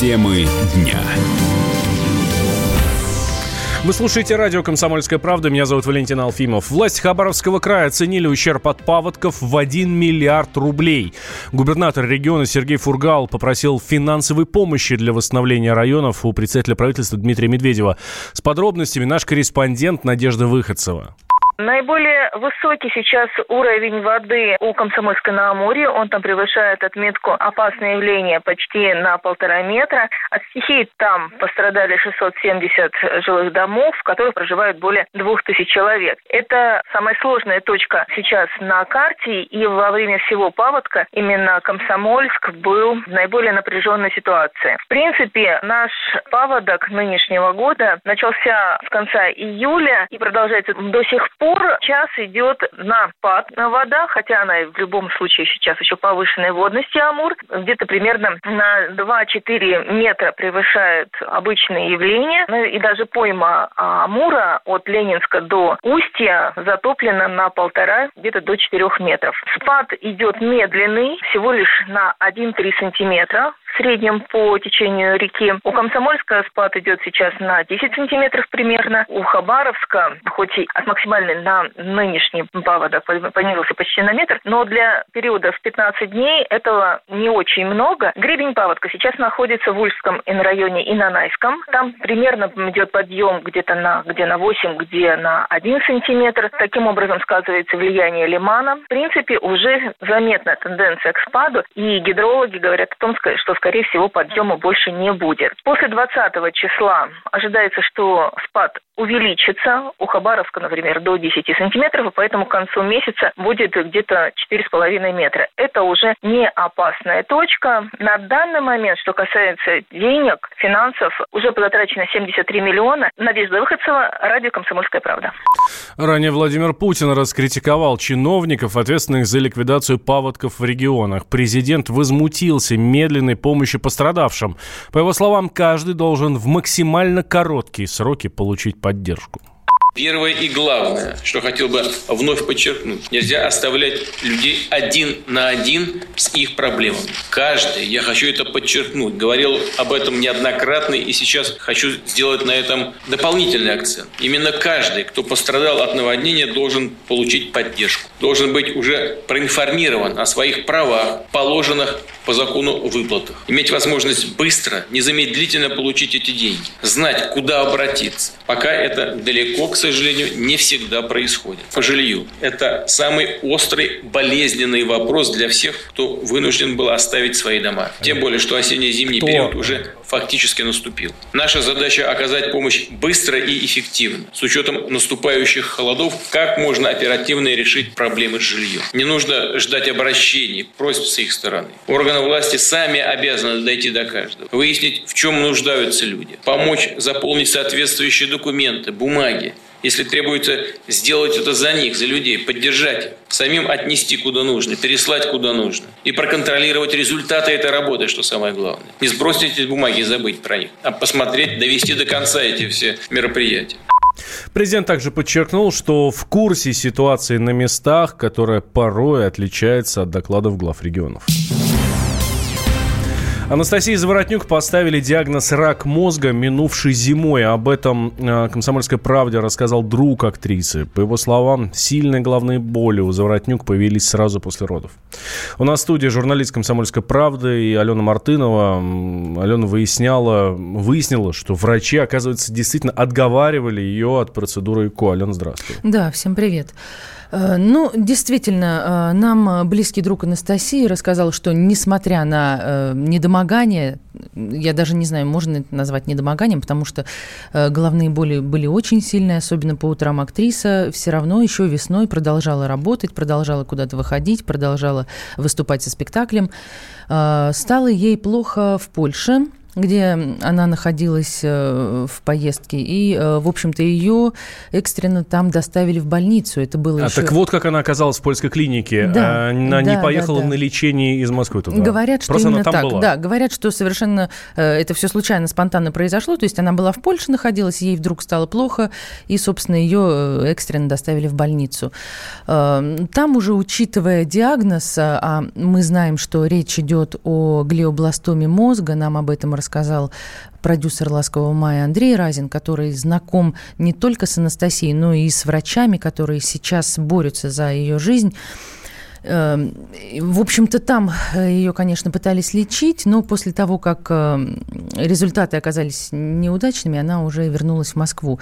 Темы дня. Вы слушаете радио «Комсомольская правда». Меня зовут Валентин Алфимов. Власти Хабаровского края оценили ущерб от паводков в 1 миллиард рублей. Губернатор региона Сергей Фургал попросил финансовой помощи для восстановления районов у председателя правительства Дмитрия Медведева. С подробностями наш корреспондент Надежда Выходцева. Наиболее высокий сейчас уровень воды у Комсомольска на Амуре. Он там превышает отметку опасное явление почти на полтора метра. От стихии там пострадали 670 жилых домов, в которых проживают более 2000 человек. Это самая сложная точка сейчас на карте. И во время всего паводка именно Комсомольск был в наиболее напряженной ситуации. В принципе, наш паводок нынешнего года начался с конца июля и продолжается до сих пор пор час идет на спад вода, хотя она в любом случае сейчас еще повышенной водности Амур, где-то примерно на 2-4 метра превышает обычные явления. Ну и даже пойма Амура от Ленинска до Устья затоплена на полтора, где-то до 4 метров. Спад идет медленный, всего лишь на 1-3 сантиметра в среднем по течению реки. У Комсомольска спад идет сейчас на 10 сантиметров примерно. У Хабаровска, хоть и от максимальной на нынешний паводок понизился почти на метр, но для периода в 15 дней этого не очень много. Гребень паводка сейчас находится в Ульском районе и на Найском. Там примерно идет подъем где-то на, где на 8, где на 1 сантиметр. Таким образом сказывается влияние лимана. В принципе, уже заметна тенденция к спаду, и гидрологи говорят о том, что скорее всего, подъема больше не будет. После 20 числа ожидается, что спад увеличится у Хабаровска, например, до 10 сантиметров, и поэтому к концу месяца будет где-то 4,5 метра. Это уже не опасная точка. На данный момент, что касается денег, финансов, уже потрачено 73 миллиона. Надежда Выходцева, радио «Комсомольская правда». Ранее Владимир Путин раскритиковал чиновников, ответственных за ликвидацию паводков в регионах. Президент возмутился медленной помощи пострадавшим. По его словам, каждый должен в максимально короткие сроки получить поддержку. Первое и главное, что хотел бы вновь подчеркнуть, нельзя оставлять людей один на один с их проблемами. Каждый, я хочу это подчеркнуть, говорил об этом неоднократно и сейчас хочу сделать на этом дополнительный акцент. Именно каждый, кто пострадал от наводнения, должен получить поддержку, должен быть уже проинформирован о своих правах, положенных по закону выплатах. Иметь возможность быстро, незамедлительно получить эти деньги. Знать, куда обратиться. Пока это далеко, к сожалению, не всегда происходит. По жилью. Это самый острый, болезненный вопрос для всех, кто вынужден был оставить свои дома. Тем более, что осенне-зимний период уже фактически наступил. Наша задача оказать помощь быстро и эффективно, с учетом наступающих холодов, как можно оперативно решить проблемы с жильем. Не нужно ждать обращений, просьб с их стороны. Органы власти сами обязаны дойти до каждого, выяснить, в чем нуждаются люди, помочь заполнить соответствующие документы, бумаги, если требуется сделать это за них, за людей, поддержать самим отнести куда нужно, переслать куда нужно и проконтролировать результаты этой работы, что самое главное. Не сбросить эти бумаги и забыть про них, а посмотреть, довести до конца эти все мероприятия. Президент также подчеркнул, что в курсе ситуации на местах, которая порой отличается от докладов глав регионов. Анастасии Заворотнюк поставили диагноз рак мозга, минувший зимой. Об этом э, «Комсомольской правде» рассказал друг актрисы. По его словам, сильные головные боли у Заворотнюк появились сразу после родов. У нас в студии журналист «Комсомольской правды» и Алена Мартынова. Алена выясняла, выяснила, что врачи, оказывается, действительно отговаривали ее от процедуры ЭКО. Алена, здравствуй. Да, всем привет. Привет. Э, ну, действительно, э, нам близкий друг Анастасии рассказал, что несмотря на э, недомогание, я даже не знаю, можно это назвать недомоганием, потому что головные боли были очень сильные, особенно по утрам актриса, все равно еще весной продолжала работать, продолжала куда-то выходить, продолжала выступать со спектаклем. Стало ей плохо в Польше, где она находилась э, в поездке, и, э, в общем-то, ее экстренно там доставили в больницу. Это было а еще... так вот как она оказалась в польской клинике. Да, она да, не поехала да, да. на лечение из Москвы туда. Говорят, что Просто именно так. Была. Да, говорят, что совершенно э, это все случайно, спонтанно произошло. То есть она была в Польше находилась, ей вдруг стало плохо, и, собственно, ее экстренно доставили в больницу. Там уже, учитывая диагноз, а мы знаем, что речь идет о глиобластоме мозга, нам об этом рассказали рассказал продюсер «Ласкового мая» Андрей Разин, который знаком не только с Анастасией, но и с врачами, которые сейчас борются за ее жизнь. Эм, в общем-то, там э, ее, конечно, пытались лечить, но после того, как э, результаты оказались неудачными, она уже вернулась в Москву.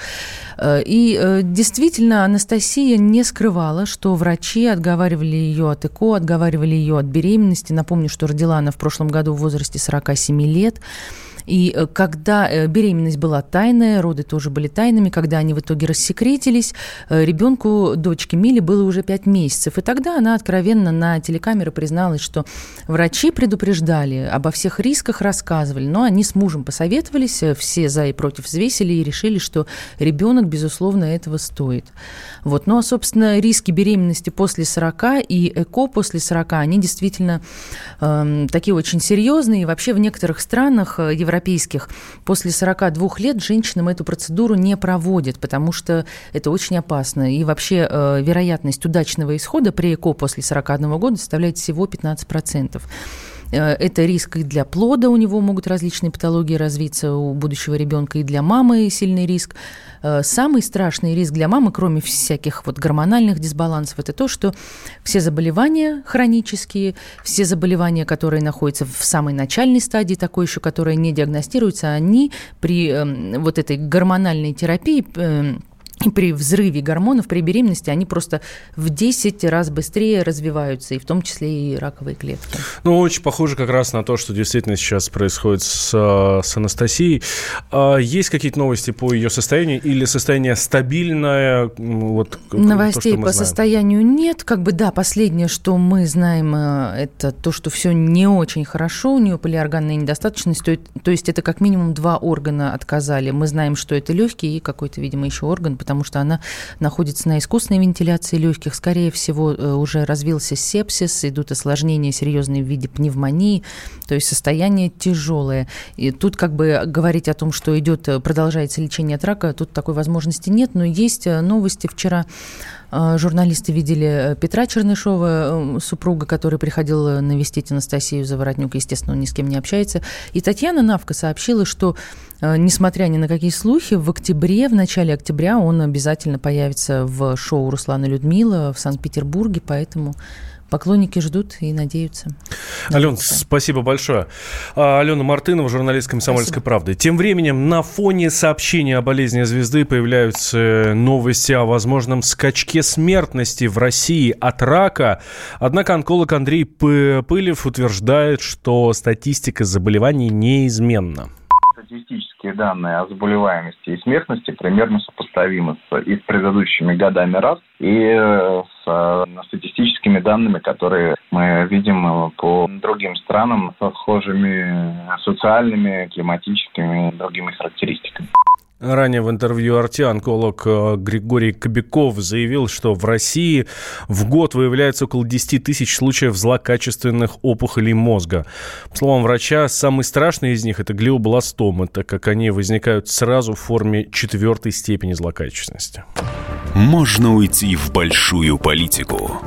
Э, и действительно, Анастасия не скрывала, что врачи отговаривали ее от ЭКО, отговаривали ее от беременности. Напомню, что родила она в прошлом году в возрасте 47 лет. И э, когда э, беременность была тайная, роды тоже были тайными, когда они в итоге рассекретились, э, ребенку, дочке Мили, было уже 5 месяцев. И тогда она откровенно на телекамеры призналась, что врачи предупреждали, обо всех рисках рассказывали, но они с мужем посоветовались, все за и против взвесили и решили, что ребенок, безусловно, этого стоит. Вот. Ну, а, собственно, риски беременности после 40 и ЭКО после 40, они действительно э, такие очень серьезные. И вообще в некоторых странах европейских европейских после 42 лет женщинам эту процедуру не проводят, потому что это очень опасно. И вообще э, вероятность удачного исхода при ЭКО после 41 года составляет всего 15%. Э, это риск и для плода, у него могут различные патологии развиться у будущего ребенка, и для мамы сильный риск. Э, самый страшный риск для мамы, кроме всяких вот гормональных дисбалансов, это то, что все заболевания хронические, все заболевания, которые находятся в самой начальной стадии, такой еще, которая не диагностируется, они при эм, вот этой гормональной терапии эм, при взрыве гормонов, при беременности, они просто в 10 раз быстрее развиваются, и в том числе и раковые клетки. Ну, очень похоже как раз на то, что действительно сейчас происходит с, с Анастасией. А есть какие-то новости по ее состоянию или состояние стабильное? Вот, Новостей то, по знаем? состоянию нет. Как бы, да, последнее, что мы знаем, э, это то, что все не очень хорошо, у нее полиорганная недостаточность, то, то есть это как минимум два органа отказали. Мы знаем, что это легкий и какой-то, видимо, еще орган, потому что она находится на искусственной вентиляции легких. Скорее всего, э, уже развился сепсис, идут осложнения серьезные в виде пневмонии, то есть состояние тяжелое. И тут как бы говорить о том, что идет, э, продолжается лечение от рака, тут такой возможности нет, но есть э, новости вчера журналисты видели э, Петра Чернышова, э, супруга, который приходил э, навестить Анастасию Заворотнюк. Естественно, он ни с кем не общается. И Татьяна Навка сообщила, что, несмотря ни на какие слухи, в октябре, в начале октября он обязательно появится в шоу Руслана Людмила в Санкт-Петербурге, поэтому Поклонники ждут и надеются. Ален, спасибо большое. А, Алена Мартынова, журналист «Комсомольской спасибо. правды». Тем временем на фоне сообщения о болезни звезды появляются новости о возможном скачке смертности в России от рака. Однако онколог Андрей Пылев утверждает, что статистика заболеваний неизменна статистические данные о заболеваемости и смертности примерно сопоставимы с, и с предыдущими годами раз, и э, с э, статистическими данными, которые мы видим э, по другим странам со схожими социальными, климатическими и другими характеристиками. Ранее в интервью Арти онколог э, Григорий Кобяков заявил, что в России в год выявляется около 10 тысяч случаев злокачественных опухолей мозга. По словам врача, самый страшный из них – это глиобластомы, так как они возникают сразу в форме четвертой степени злокачественности. Можно уйти в большую политику,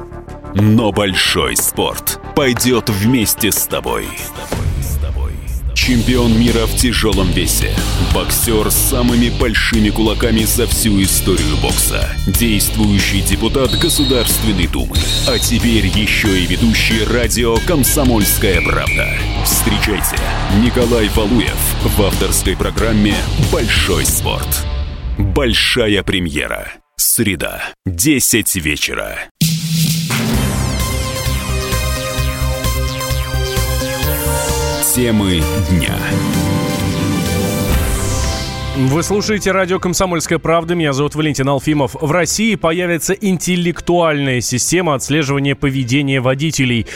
но большой спорт пойдет вместе с тобой. Чемпион мира в тяжелом весе. Боксер с самыми большими кулаками за всю историю бокса. Действующий депутат Государственной Думы. А теперь еще и ведущий радио «Комсомольская правда». Встречайте, Николай Валуев в авторской программе «Большой спорт». Большая премьера. Среда, 10 вечера. Темы дня. Вы слушаете радио «Комсомольская правда». Меня зовут Валентин Алфимов. В России появится интеллектуальная система отслеживания поведения водителей.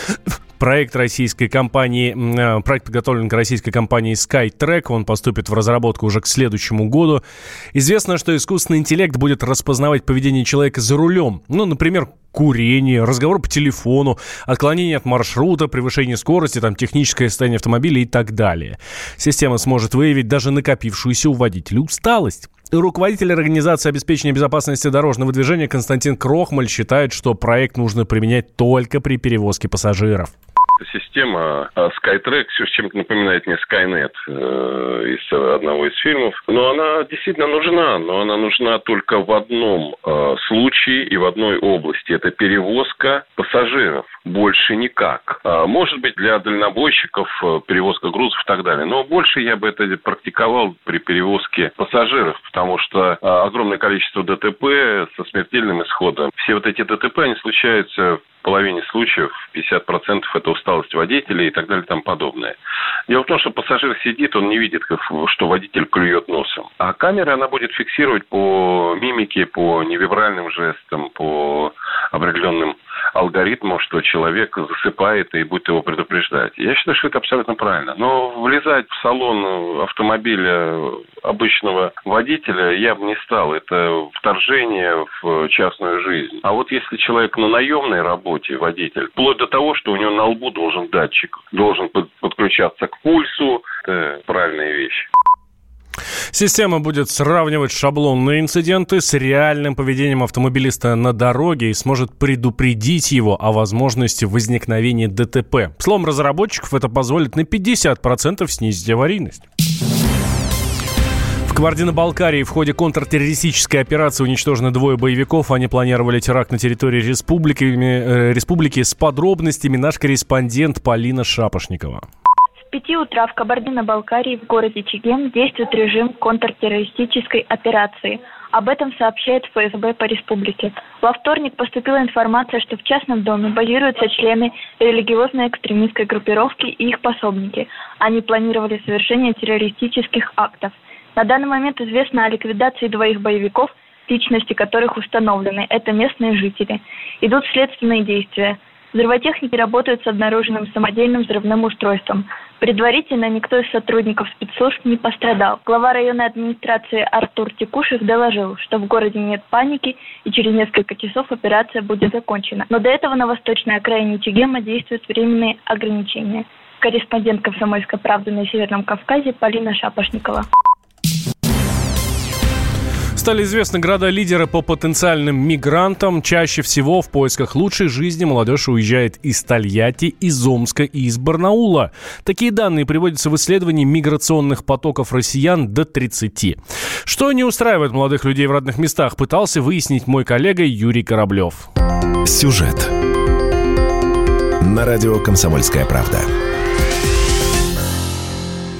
Проект российской компании, э, проект подготовлен к российской компании SkyTrack, он поступит в разработку уже к следующему году. Известно, что искусственный интеллект будет распознавать поведение человека за рулем. Ну, например, курение, разговор по телефону, отклонение от маршрута, превышение скорости, там, техническое состояние автомобиля и так далее. Система сможет выявить даже накопившуюся у водителя усталость. Руководитель Организации обеспечения безопасности дорожного движения Константин Крохмаль считает, что проект нужно применять только при перевозке пассажиров. Система а, Skytrack все чем-то напоминает мне Skynet э, из одного из фильмов. Но она действительно нужна, но она нужна только в одном э, случае и в одной области. Это перевозка пассажиров. Больше никак. А, может быть, для дальнобойщиков э, перевозка грузов и так далее. Но больше я бы это практиковал при перевозке пассажиров, потому что огромное количество ДТП со смертельным исходом. Все вот эти ДТП, они случаются половине случаев 50% это усталость водителя и так далее и тому подобное. Дело в том, что пассажир сидит, он не видит, что водитель клюет носом. А камера, она будет фиксировать по мимике, по невибральным жестам, по определенным алгоритму, что человек засыпает и будет его предупреждать. Я считаю, что это абсолютно правильно. Но влезать в салон автомобиля обычного водителя я бы не стал. Это вторжение в частную жизнь. А вот если человек на наемной работе, водитель, вплоть до того, что у него на лбу должен датчик, должен подключаться к пульсу, это правильная вещь. Система будет сравнивать шаблонные инциденты с реальным поведением автомобилиста на дороге и сможет предупредить его о возможности возникновения ДТП. Словом разработчиков, это позволит на 50% снизить аварийность. В Кабардино-Балкарии в ходе контртеррористической операции уничтожены двое боевиков. Они планировали теракт на территории республики, э, республики. С подробностями наш корреспондент Полина Шапошникова пяти утра в Кабардино-Балкарии в городе Чегем действует режим контртеррористической операции. Об этом сообщает ФСБ по республике. Во вторник поступила информация, что в частном доме базируются члены религиозной экстремистской группировки и их пособники. Они планировали совершение террористических актов. На данный момент известно о ликвидации двоих боевиков, личности которых установлены. Это местные жители. Идут следственные действия. Взрывотехники работают с обнаруженным самодельным взрывным устройством. Предварительно никто из сотрудников спецслужб не пострадал. Глава районной администрации Артур Текушев доложил, что в городе нет паники и через несколько часов операция будет закончена. Но до этого на восточной окраине Чегема действуют временные ограничения. Корреспондент «Комсомольской правды» на Северном Кавказе Полина Шапошникова. Стали известны города-лидеры по потенциальным мигрантам. Чаще всего в поисках лучшей жизни молодежь уезжает из Тольятти, из Омска и из Барнаула. Такие данные приводятся в исследовании миграционных потоков россиян до 30. Что не устраивает молодых людей в родных местах, пытался выяснить мой коллега Юрий Кораблев. Сюжет на радио «Комсомольская правда».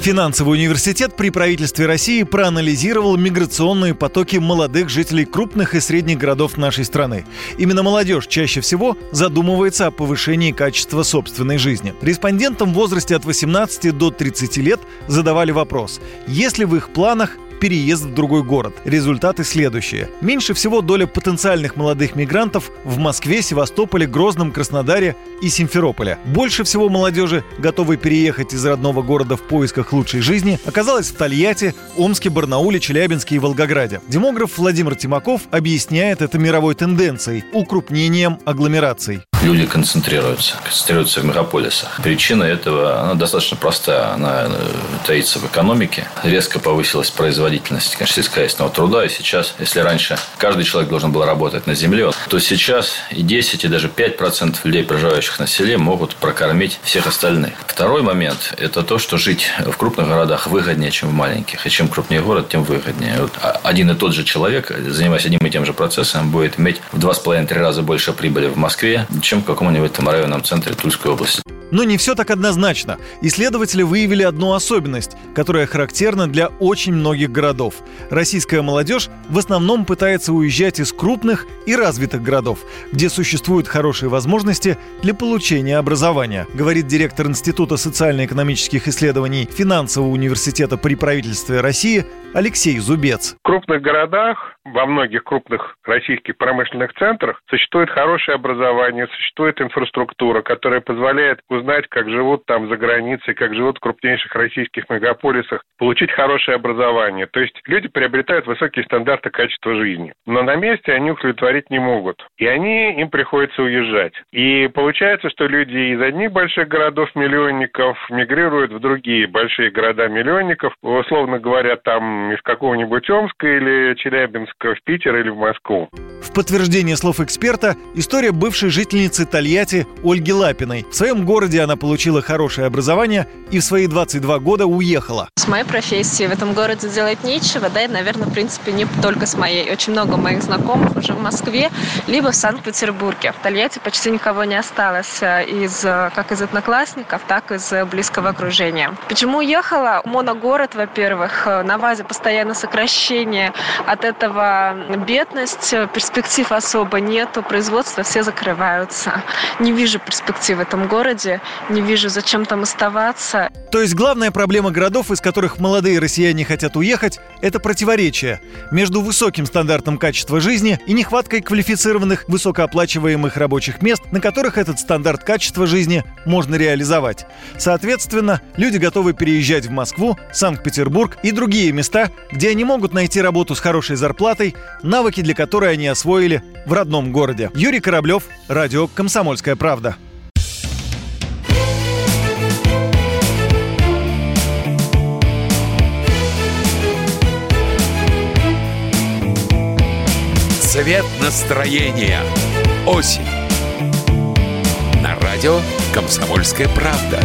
Финансовый университет при правительстве России проанализировал миграционные потоки молодых жителей крупных и средних городов нашей страны. Именно молодежь чаще всего задумывается о повышении качества собственной жизни. Респондентам в возрасте от 18 до 30 лет задавали вопрос, есть ли в их планах переезд в другой город. Результаты следующие. Меньше всего доля потенциальных молодых мигрантов в Москве, Севастополе, Грозном, Краснодаре и Симферополе. Больше всего молодежи, готовой переехать из родного города в поисках лучшей жизни, оказалось в Тольятти, Омске, Барнауле, Челябинске и Волгограде. Демограф Владимир Тимаков объясняет это мировой тенденцией – укрупнением агломераций люди концентрируются, концентрируются в мегаполисах. Причина этого она достаточно простая. Она э, таится в экономике. Резко повысилась производительность конечно, сельскохозяйственного труда. И сейчас, если раньше каждый человек должен был работать на земле, то сейчас и 10, и даже 5% людей, проживающих на селе, могут прокормить всех остальных. Второй момент – это то, что жить в крупных городах выгоднее, чем в маленьких. И чем крупнее город, тем выгоднее. Вот один и тот же человек, занимаясь одним и тем же процессом, будет иметь в 2,5-3 раза больше прибыли в Москве, чем чем в каком-нибудь там районном центре Тульской области. Но не все так однозначно. Исследователи выявили одну особенность, которая характерна для очень многих городов. Российская молодежь в основном пытается уезжать из крупных и развитых городов, где существуют хорошие возможности для получения образования, говорит директор Института социально-экономических исследований Финансового университета при правительстве России Алексей Зубец. В крупных городах, во многих крупных российских промышленных центрах существует хорошее образование, существует инфраструктура, которая позволяет узнать, как живут там за границей, как живут в крупнейших российских мегаполисах, получить хорошее образование. То есть люди приобретают высокие стандарты качества жизни. Но на месте они удовлетворить не могут. И они, им приходится уезжать. И получается, что люди из одних больших городов-миллионников мигрируют в другие большие города-миллионников, условно говоря, там из какого-нибудь Омска или Челябинска в Питер или в Москву. В подтверждение слов эксперта история бывшей жительницы Тольятти Ольги Лапиной. В своем городе она получила хорошее образование и в свои 22 года уехала. С моей профессией в этом городе делать нечего, да и, наверное, в принципе, не только с моей. Очень много моих знакомых уже в Москве, либо в Санкт-Петербурге. В Тольятти почти никого не осталось э, из, э, как из одноклассников, так и из близкого окружения. Почему уехала? Моногород, во-первых, э, на ВАЗе постоянно сокращение, от этого бедность, перспектив особо нету, производства все закрываются. Не вижу перспектив в этом городе, не вижу, зачем там оставаться. То есть главная проблема городов, из которых молодые россияне хотят уехать, это противоречие между высоким стандартом качества жизни и нехваткой квалифицированных высокооплачиваемых рабочих мест, на которых этот стандарт качества жизни можно реализовать. Соответственно, люди готовы переезжать в Москву, Санкт-Петербург и другие места, где они могут найти работу с хорошей зарплатой, навыки для которой они освоили в родном городе. Юрий Кораблев, радио «Комсомольская правда». Цвет настроения. Осень. На радио «Комсомольская правда».